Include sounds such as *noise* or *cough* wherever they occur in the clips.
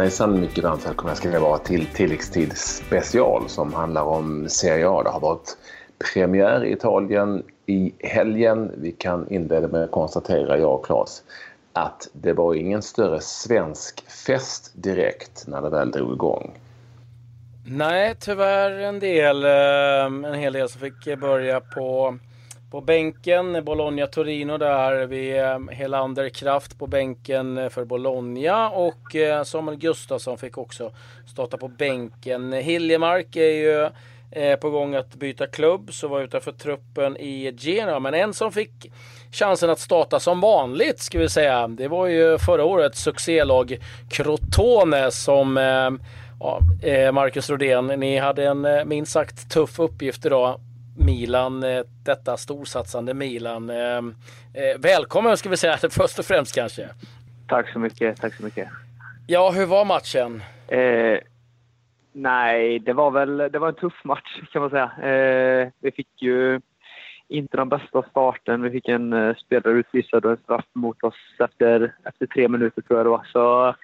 Hejsan, i mycket varmt välkomna ska ni vara till tilläggstid special som handlar om Serie A. Det har varit premiär i Italien i helgen. Vi kan inleda med att konstatera, jag och Claes, att det var ingen större svensk fest direkt när det väl drog igång. Nej, tyvärr en del. Eh, en hel del som fick börja på på bänken, Bologna-Torino där. Vi eh, Helander Kraft på bänken eh, för Bologna och eh, Samuel Gustafsson fick också starta på bänken. Hiljemark är ju på gång att byta klubb, så var utanför truppen i Genoa. Men en som fick chansen att starta som vanligt, ska vi säga, det var ju förra årets succélag Crotone som Ja, Marcus Rodén, ni hade en minst sagt tuff uppgift idag Milan, eh, detta storsatsande Milan. Eh, eh, välkommen ska vi säga *laughs* först och främst kanske. Tack så mycket, tack så mycket. Ja, hur var matchen? Eh, nej, det var väl det var en tuff match kan man säga. Eh, vi fick ju inte den bästa starten. Vi fick en eh, spelare utvisad och en straff mot oss efter, efter tre minuter tror jag det var. Så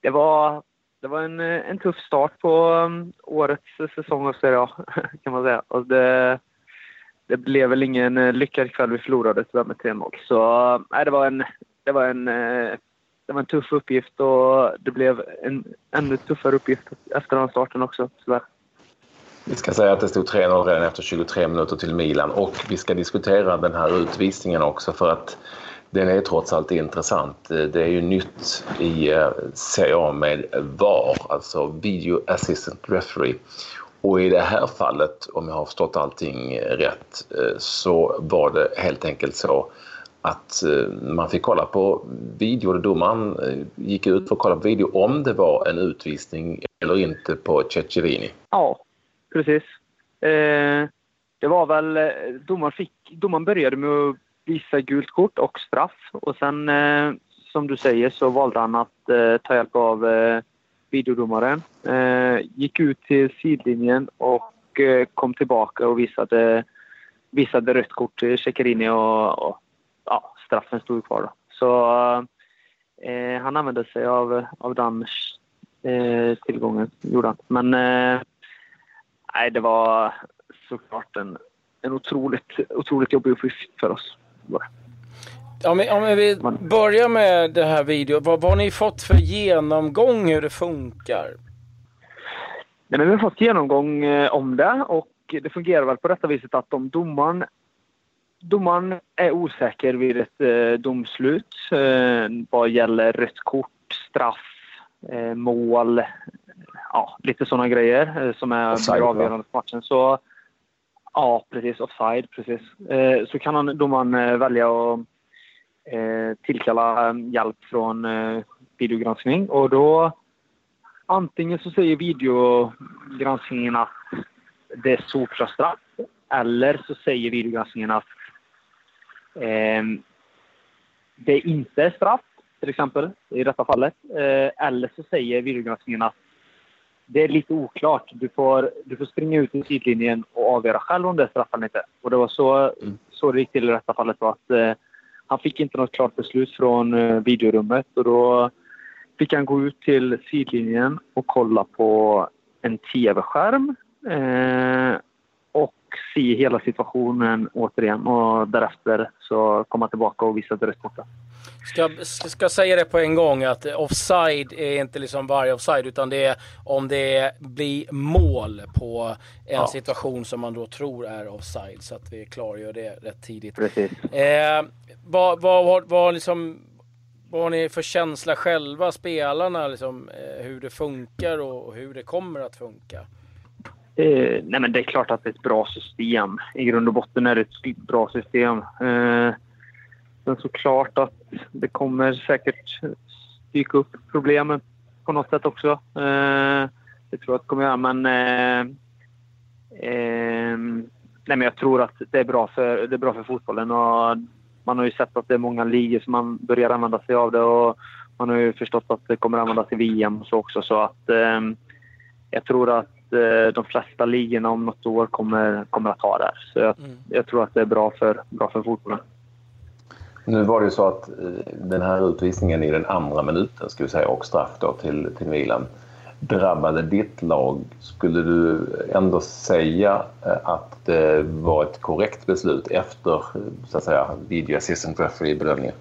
det var, det var en, en tuff start på um, årets säsong av Serie A kan man säga. Och det, det blev väl ingen eh, lyckad kväll. Vi förlorade tyvärr med 3-0. Så eh, nej, det var en, det var en eh, det var en tuff uppgift och det blev en ännu tuffare uppgift efter den starten också, tyvärr. Vi ska säga att det stod 3-0 redan efter 23 minuter till Milan och vi ska diskutera den här utvisningen också för att den är trots allt intressant. Det är ju nytt i Serie A med VAR, alltså Video Assistant Referee. Och i det här fallet, om jag har förstått allting rätt, eh, så var det helt enkelt så att eh, man fick kolla på video. Domaren eh, gick ut för att kolla på video om det var en utvisning eller inte på Ceccherini. Ja, precis. Eh, det var väl... Domaren, fick, domaren började med att visa gult kort och straff och sen, eh, som du säger, så valde han att eh, ta hjälp av videodomaren. Eh, gick ut till sidlinjen och eh, kom tillbaka och visade, visade rött kort eh, till Ceccherini och, och ja, straffen stod kvar. Då. Så eh, han använde sig av, av den eh, tillgången, gjorde han. Men eh, nej, det var såklart en, en otroligt, otroligt jobbig uppgift för oss. Om vi, om vi börjar med det här videon. Vad, vad har ni fått för genomgång hur det funkar? Nej, men vi har fått genomgång eh, om det och det fungerar väl på detta viset att om domaren, domaren är osäker vid ett eh, domslut eh, vad gäller rött kort, straff, eh, mål, ja, lite sådana grejer eh, som är offside, avgörande för matchen. Så, ja, precis. Offside, precis. Eh, så kan han, domaren välja att tillkalla hjälp från eh, videogranskning och då antingen så säger videogranskningen att det är solklart straff eller så säger videogranskningen att eh, det inte är straff, till exempel, i detta fallet. Eh, eller så säger videogranskningen att det är lite oklart. Du får, du får springa ut i sidlinjen och avgöra själv om det är straff eller inte. Och det var så, mm. så det gick till i detta fallet. Var att, eh, han fick inte något klart beslut från eh, videorummet och då fick han gå ut till sidlinjen och kolla på en tv-skärm eh, och se hela situationen återigen och därefter så kom han tillbaka och visade resultatet. Ska, ska säga det på en gång att offside är inte liksom varje offside utan det är om det blir mål på en ja. situation som man då tror är offside så att vi klargör det rätt tidigt. Precis. Eh, vad, vad, vad, vad, liksom, vad har ni för känsla själva, spelarna, liksom, eh, hur det funkar och hur det kommer att funka? Eh, nej men det är klart att det är ett bra system. I grund och botten är det ett bra system. Eh, men såklart att det kommer säkert dyka upp problem på något sätt också. Eh, det tror jag att det kommer göra, men... Eh, eh, nej, men jag tror att det är, bra för, det är bra för fotbollen. Och man har ju sett att det är många ligor som man börjar använda sig av det. Och man har ju förstått att det kommer användas i VM och så också. Så att, eh, jag tror att eh, de flesta ligorna om något år kommer, kommer att ha det. Så jag, mm. jag tror att det är bra för, bra för fotbollen. Nu var det ju så att eh, den här utvisningen i den andra minuten ska vi säga, och straff då till, till Milan drabbade ditt lag. Skulle du ändå säga eh, att det var ett korrekt beslut efter så att säga, video assistant referee-bedömningen?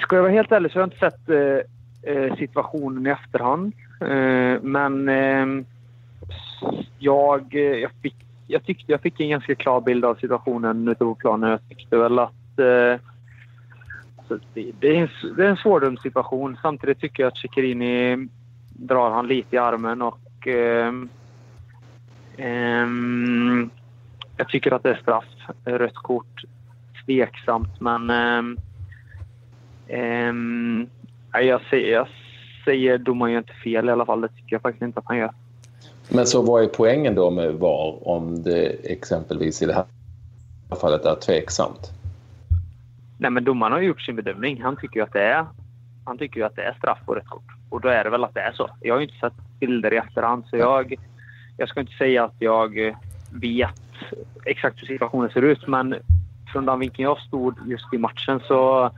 Ska jag vara helt ärlig så har jag inte sett eh, eh situationen i efterhand. Eh, men ehm, eh, jag, jag, fick, jag tyckte jag fick en ganska klar bild av situationen ute på planen. Jag tyckte väl att Eh, det, det, är en, det är en svårdömd situation. Samtidigt tycker jag att Ceccherini drar han lite i armen och eh, eh, jag tycker att det är straff. Rött kort. Tveksamt, men eh, jag, säger, jag säger domaren gör inte fel i alla fall. Det tycker jag faktiskt inte att han gör. Men så vad är poängen då med VAR om det exempelvis i det här fallet är tveksamt? Nej, men domaren har gjort sin bedömning. Han tycker ju att det är, han tycker att det är straff och rött kort. Och då är det väl att det är så. Jag har ju inte sett bilder i efterhand så jag, jag ska inte säga att jag eh, vet exakt hur situationen ser ut men från den vinkeln jag stod just i matchen så,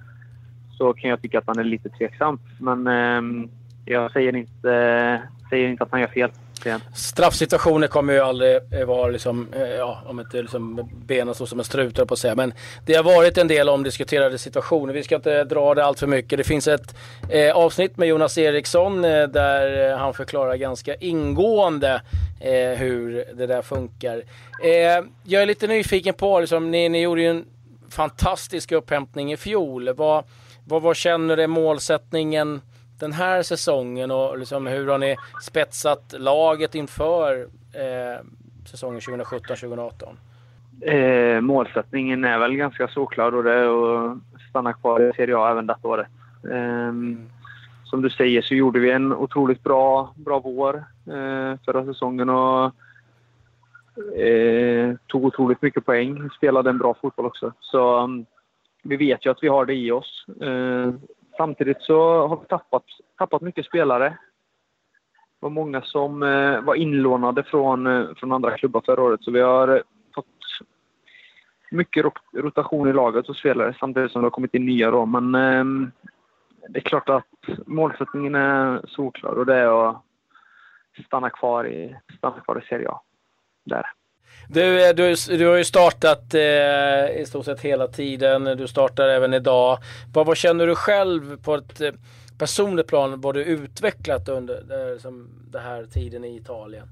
så kan jag tycka att han är lite tveksam. Men eh, jag säger inte, säger inte att han gör fel egentligen. Straffsituationer kommer ju aldrig eh, vara liksom, eh, ja, om inte liksom benen står som en strut på att säga. Men det har varit en del omdiskuterade situationer. Vi ska inte dra det allt för mycket. Det finns ett eh, avsnitt med Jonas Eriksson eh, där eh, han förklarar ganska ingående eh, hur det där funkar. Eh, jag är lite nyfiken på, liksom, ni, ni gjorde ju en fantastisk upphämtning i fjol. Vad, vad, vad känner du är målsättningen den här säsongen och liksom hur har ni spetsat laget inför eh, säsongen 2017-2018? Eh, målsättningen är väl ganska såklar och det är att stanna kvar i Serie A även detta året. Eh, som du säger så gjorde vi en otroligt bra, bra vår eh, förra säsongen och eh, tog otroligt mycket poäng. Spelade en bra fotboll också. Så um, vi vet ju att vi har det i oss. Samtidigt så har vi tappat, tappat mycket spelare. Det var många som eh, var inlånade från, eh, från andra klubbar förra året så vi har eh, fått mycket rotation i laget och spelare samtidigt som det har kommit in nya då. Men eh, det är klart att målsättningen är solklar och det är att stanna kvar i, stanna kvar i Serie A. Där. Du, eh, du, du har ju startat eh, i stort sett hela tiden. Du startar även idag. Vad, vad känner du själv på ett eh, personligt plan vad du utvecklat under eh, det, som, den här tiden i Italien?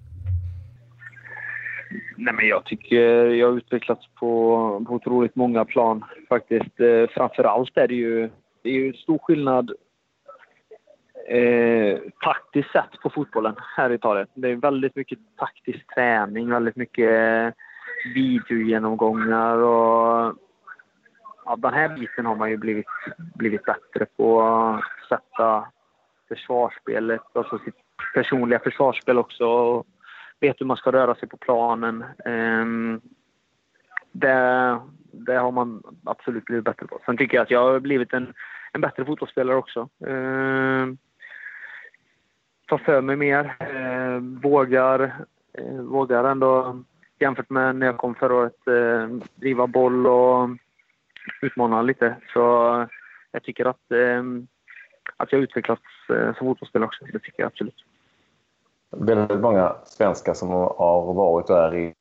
Nej, men jag tycker jag har utvecklats på, på otroligt många plan faktiskt. Eh, framför allt är det ju, det är ju stor skillnad eh, taktiskt sett på fotbollen här i Italien. Det är väldigt mycket taktisk träning, väldigt mycket eh, videogenomgångar och ja, den här biten har man ju blivit, blivit bättre på. Att sätta försvarsspelet, alltså sitt personliga försvarsspel också. Och vet hur man ska röra sig på planen. Eh, det, det har man absolut blivit bättre på. Sen tycker jag att jag har blivit en, en bättre fotbollsspelare också. Eh, tar för mig mer. Eh, vågar, eh, vågar ändå, jämfört med när jag kom förra året, eh, driva boll och utmana lite. Så jag tycker att, eh, att jag utvecklats eh, som fotbollsspelare också. Det tycker jag absolut. Väldigt många svenskar som har varit och är i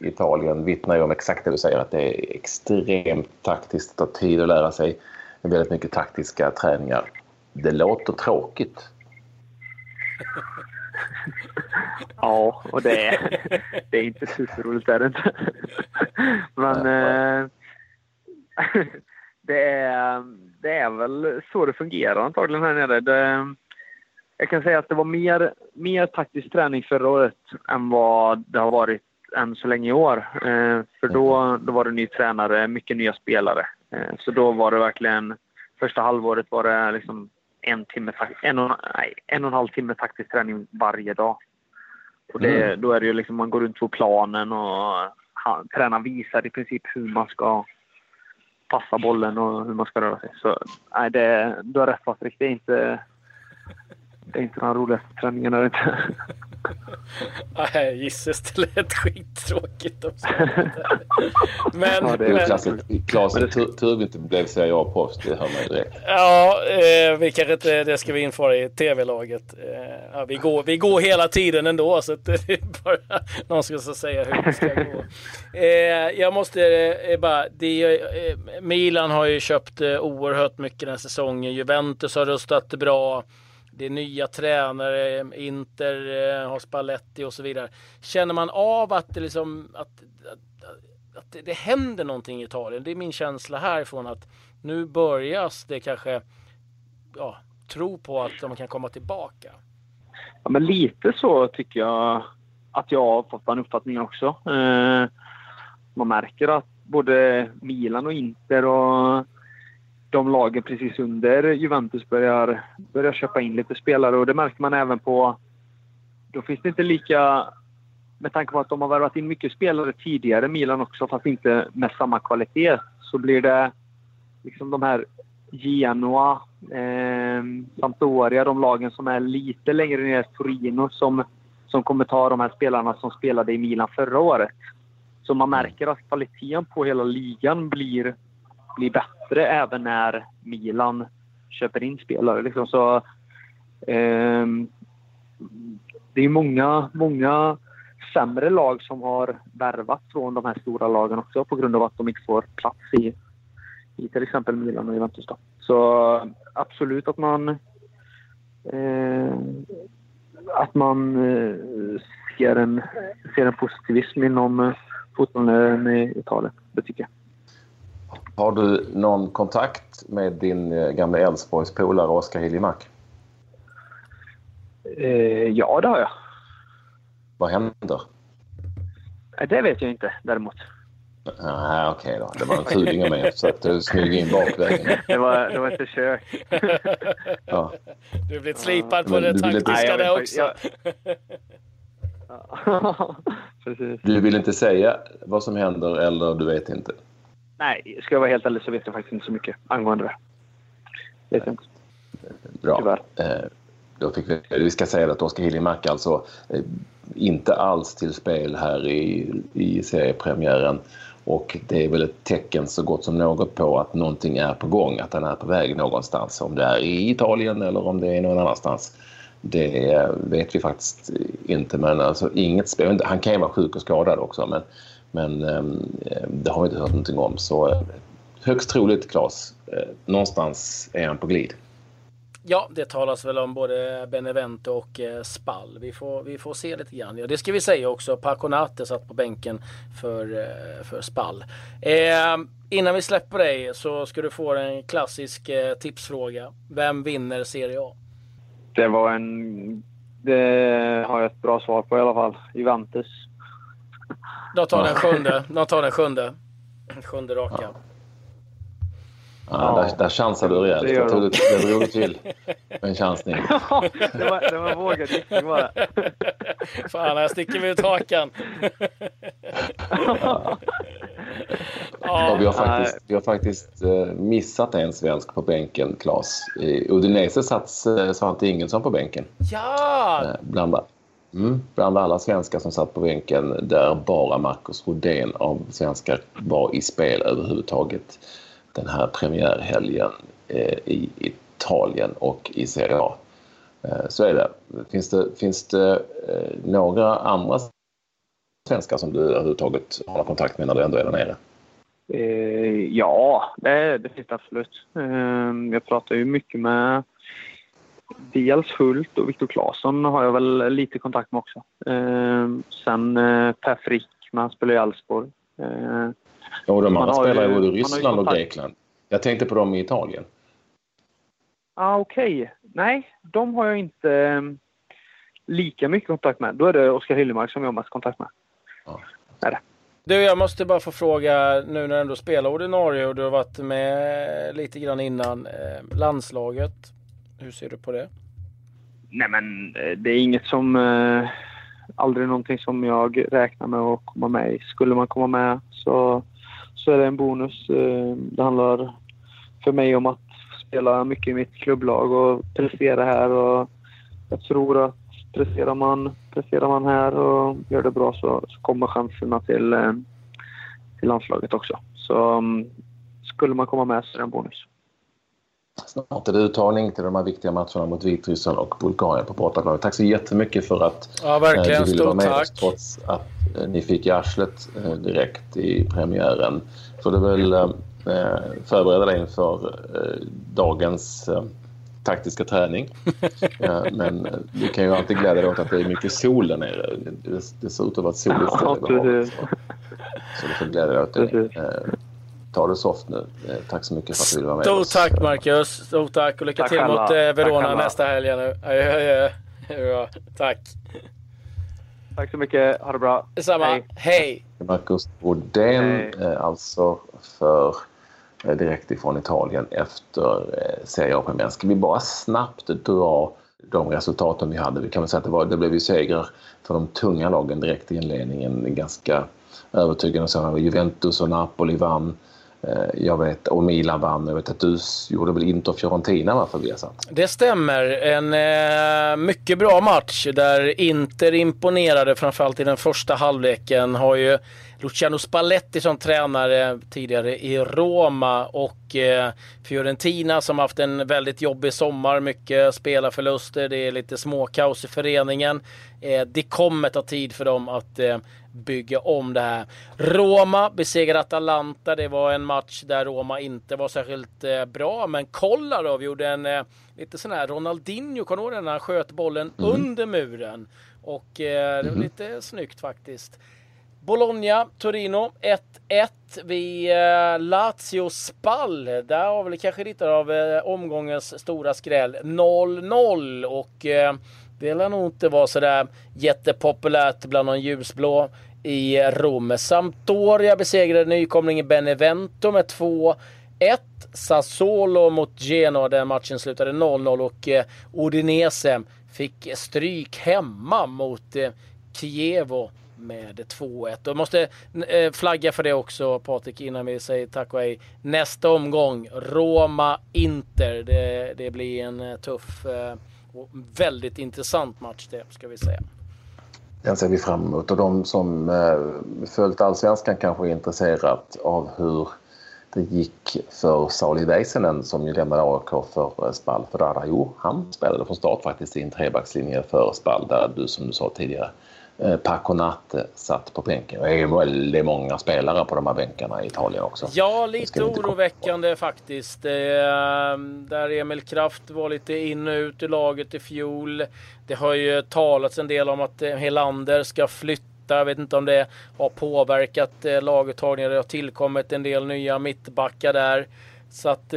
Italien vittnar ju om exakt det du säger, att det är extremt taktiskt, det tar tid att lära sig. Väldigt mycket taktiska träningar. Det låter tråkigt ja, och det är, det är inte superroligt är det inte. Men eh, det, är, det är väl så det fungerar antagligen här nere. Det, jag kan säga att det var mer, mer taktisk träning förra året än vad det har varit än så länge i år. Eh, för då, då var det ny tränare, mycket nya spelare. Eh, så då var det verkligen, första halvåret var det liksom en, timme, en, och, nej, en och en halv timme taktisk träning varje dag. Och det, mm. Då är det ju liksom man går runt på planen och han, tränaren visar i princip hur man ska passa bollen och hur man ska röra sig. Så nej, det, du har rätt Patrik. Det är inte, det är inte den roligaste träningen. Är det inte. *laughs* *laughs* Nej, gisses det lät skittråkigt också. *laughs* men, ja, det är men, klassiskt. Klas, tur vi inte blev Serie A-proffs, det hör man ju direkt. Ja, eh, vi kanske inte, det ska vi införa i tv-laget. Eh, ja, vi, går, vi går hela tiden ändå, så det är bara *laughs* någon ska säga hur det ska gå. Eh, jag måste eh, bara, det, eh, Milan har ju köpt eh, oerhört mycket den här säsongen. Juventus har rustat bra det är nya tränare, Inter eh, har Spalletti och så vidare. Känner man av att det, liksom, att, att, att det, det händer någonting i Italien? Det är min känsla härifrån att nu börjas det kanske ja, tro på att de kan komma tillbaka. Ja, men lite så tycker jag att jag har fått den uppfattningen också. Eh, man märker att både Milan och Inter och de lagen precis under Juventus börjar, börjar köpa in lite spelare och det märker man även på... Då finns det inte lika... Med tanke på att de har värvat in mycket spelare tidigare, Milan också, fast inte med samma kvalitet, så blir det liksom de här Genoa, eh, Sampdoria, de lagen som är lite längre ner, Torino, som, som kommer ta de här spelarna som spelade i Milan förra året. Så man märker att kvaliteten på hela ligan blir blir bättre även när Milan köper in spelare. Liksom. Så, eh, det är många, många sämre lag som har värvat från de här stora lagen också på grund av att de inte får plats i, i till exempel Milan och Juventus. Då. Så absolut att man eh, att man eh, ser, en, ser en positivism inom fotbollen i Italien. Det tycker jag. Har du någon kontakt med din eh, gamla Elfsborgs polare Oskar Hiljemark? Eh, ja, det har jag. Vad händer? Det vet jag inte däremot. Nej, okej okay då. Det var en fuling av mig så att du smyger in bakvägen. Det var, det var ett försök. ja. Du har blivit slipad på det taktiska där också. Jag... *laughs* Precis. Du vill inte säga vad som händer eller du vet inte? Nej, ska jag vara helt ärlig så vet jag faktiskt inte så mycket angående det. Vet jag inte. Bra. Tyvärr. Eh, då fick vi, vi ska säga att Oskar Hiljemark alltså eh, inte alls till spel här i, i seriepremiären. Och det är väl ett tecken så gott som något på att någonting är på gång, att han är på väg någonstans. Om det är i Italien eller om det är någon annanstans. Det vet vi faktiskt inte, men alltså inget spel. Han kan ju vara sjuk och skadad också, men men ehm, det har vi inte hört någonting om. Så eh, högst troligt, Claes, eh, någonstans är han på glid. Ja, det talas väl om både Benevento och eh, Spall. Vi får, vi får se lite grann. Ja, det ska vi säga också. Paconate satt på bänken för, för Spall. Eh, innan vi släpper dig så ska du få en klassisk eh, tipsfråga. Vem vinner Serie A? Det var en... Det har jag ett bra svar på i alla fall. Juventus. De tar den sjunde. De tar den sjunde. Sjunde raka. Ja. Ja, där, där chansade du rejält. Tog det, det drog till med en chansning. *laughs* det, var, det var vågad gissning bara. Fan, här sticker vi ut hakan. *laughs* ja. vi, har faktiskt, vi har faktiskt eh, missat en svensk på bänken, Claes. I Udinese satt eh, Svante Ingelsson på bänken. Ja! Eh, bland, Mm, bland alla svenskar som satt på bänken där bara Marcus Rodén av svenskar var i spel överhuvudtaget den här premiärhelgen eh, i Italien och i Serie A. Eh, så är det. Finns det, finns det eh, några andra svenskar som du överhuvudtaget har kontakt med när du ändå är där nere? Eh, ja, det, det finns det absolut. Eh, jag pratar ju mycket med dels Hult och Viktor Claesson har jag väl lite kontakt med också. Eh, sen eh, Per Frick, men han spelar i Elfsborg. Eh, ja, de andra spelar i både Ryssland och Grekland. Jag tänkte på dem i Italien. Ah, Okej. Okay. Nej, de har jag inte eh, lika mycket kontakt med. Då är det Oskar Hillemark som jag har mest kontakt med. Ja. Är det. Du, jag måste bara få fråga nu när du ändå spelar ordinarie och du har varit med lite grann innan. Eh, landslaget, hur ser du på det? Nej, men eh, det är inget som... Eh, aldrig någonting som jag räknar med att komma med i. Skulle man komma med så, så är det en bonus. Eh, det handlar för mig om att spela mycket i mitt klubblag och prestera här och jag tror att presterar man, presterar man här och gör det bra så, så kommer chanserna till, eh, till landslaget också. Så um, skulle man komma med så är det en bonus. Snart är det uttagning till de här viktiga matcherna mot Vitryssland och Bulgarien på bortaplan. Tack så jättemycket för att ja, verkligen. du ville vara med tack. oss trots att ni fick i arslet direkt i premiären. Får du väl eh, förbereda dig inför eh, dagens eh, taktiska träning. *laughs* Men du kan ju alltid glädja dig åt att det är mycket sol där nere. Det ser ut att vara ett soligt ställe. Så du får glädja dig åt det. Ta det soft nu. Tack så mycket för att du ville vara med Stort tack Marcus. Stort tack och lycka tack till alla. mot Verona nästa helg. Nu. Adjö, adjö. Tack. Tack så mycket. Ha det bra. Detsamma. Hej. Hej. Marcus Brodén, alltså för direkt ifrån Italien efter Serie A-premiären. Ska vi bara snabbt dra de resultaten vi hade? Vi kan väl säga att det, var, det blev ju segrar för de tunga lagen direkt i inledningen. Ganska övertygande. Så Juventus och Napoli vann. Eh, jag vet, och Milan vann. Jag vet att du gjorde väl Inter Fiorentina va, för Viasat? Det stämmer. En eh, mycket bra match där Inter imponerade framförallt i den första halvleken. Har ju Luciano Spalletti som tränare tidigare i Roma och eh, Fiorentina som haft en väldigt jobbig sommar. Mycket spelarförluster, det är lite småkaos i föreningen. Eh, det kommer ta tid för dem att eh, bygga om det här. Roma besegrade Atalanta. Det var en match där Roma inte var särskilt eh, bra, men Kolarov gjorde en eh, lite sån här Ronaldinho, kommer du ihåg när han sköt bollen mm. under muren? Och eh, det var mm. lite snyggt faktiskt. Bologna, Torino 1-1 vid eh, Lazio Spall. Där har väl kanske lite av eh, omgångens stora skräll. 0-0 och eh, det lär nog inte vara sådär jättepopulärt bland de ljusblå i Rom. Sampdoria besegrade nykomlingen Benevento med 2-1. Sassuolo mot Genoa, den matchen slutade 0-0 och eh, Udinese fick stryk hemma mot eh, Kievo med 2-1. Jag måste eh, flagga för det också Patrik innan vi säger tack och hej. Nästa omgång Roma-Inter. Det, det, blir en eh, tuff eh, och väldigt intressant match det ska vi säga. Den ser vi fram emot och de som eh, följt allsvenskan kanske är intresserat av hur det gick för Sauli Väisänen som ju lämnade AIK för eh, Spal För där, jo, han spelade från start faktiskt i en trebackslinje för Spal där du som du sa tidigare Paconate satt på bänken. Det är väldigt många spelare på de här bänkarna i Italien också. Ja, lite oroväckande faktiskt. Där Emil Kraft var lite in och ut i laget i fjol. Det har ju talats en del om att eh, Helander ska flytta. Jag vet inte om det har påverkat eh, laguttagningen. Det har tillkommit en del nya mittbackar där. Så att,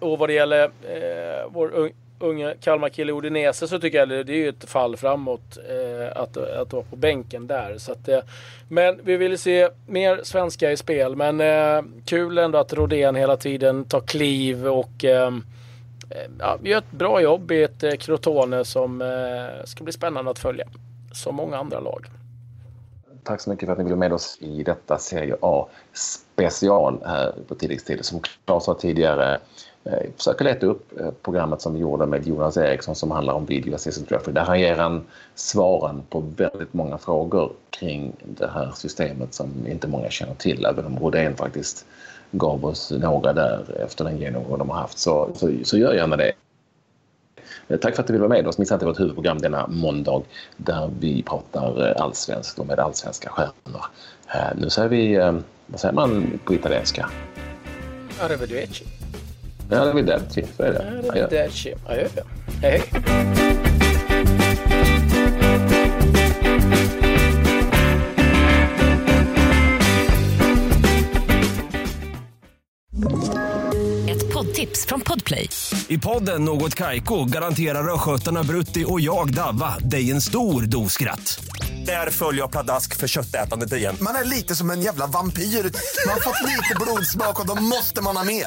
och vad det gäller eh, vår unga Kalmar-kille Udinese så tycker jag det, det är ju ett fall framåt eh, att, att vara på bänken där. Så att, eh, men vi vill se mer svenska i spel. Men eh, kul ändå att Rodén hela tiden tar kliv och eh, eh, ja, gör ett bra jobb i ett eh, Crotone som eh, ska bli spännande att följa. Som många andra lag. Tack så mycket för att ni ville med oss i detta Serie A special här eh, på tilläggstid. Som Claes sa tidigare Eh, försöker leta upp eh, programmet som vi gjorde med Jonas Eriksson som handlar om video assistant referee. Där han ger han svaren på väldigt många frågor kring det här systemet som inte många känner till. Även om Rodén faktiskt gav oss några där efter den genomgång de har haft. Så, så, så gör gärna det. Eh, tack för att du vill vara med oss. Missa inte vårt huvudprogram denna måndag där vi pratar allsvenskt och med allsvenska stjärnor. Nu säger vi, vad säger man på italienska? Arrivederci. Arrivederci, så är det. Arrivederci. Adjö. Hej, hej. Ett poddtips från Podplay. I podden Något Kaiko garanterar östgötarna Brutti och jag, Davva, dig en stor dos skratt. Där följer jag pladask för köttätandet igen. Man är lite som en jävla vampyr. Man har fått lite blodsmak och då måste man ha mer.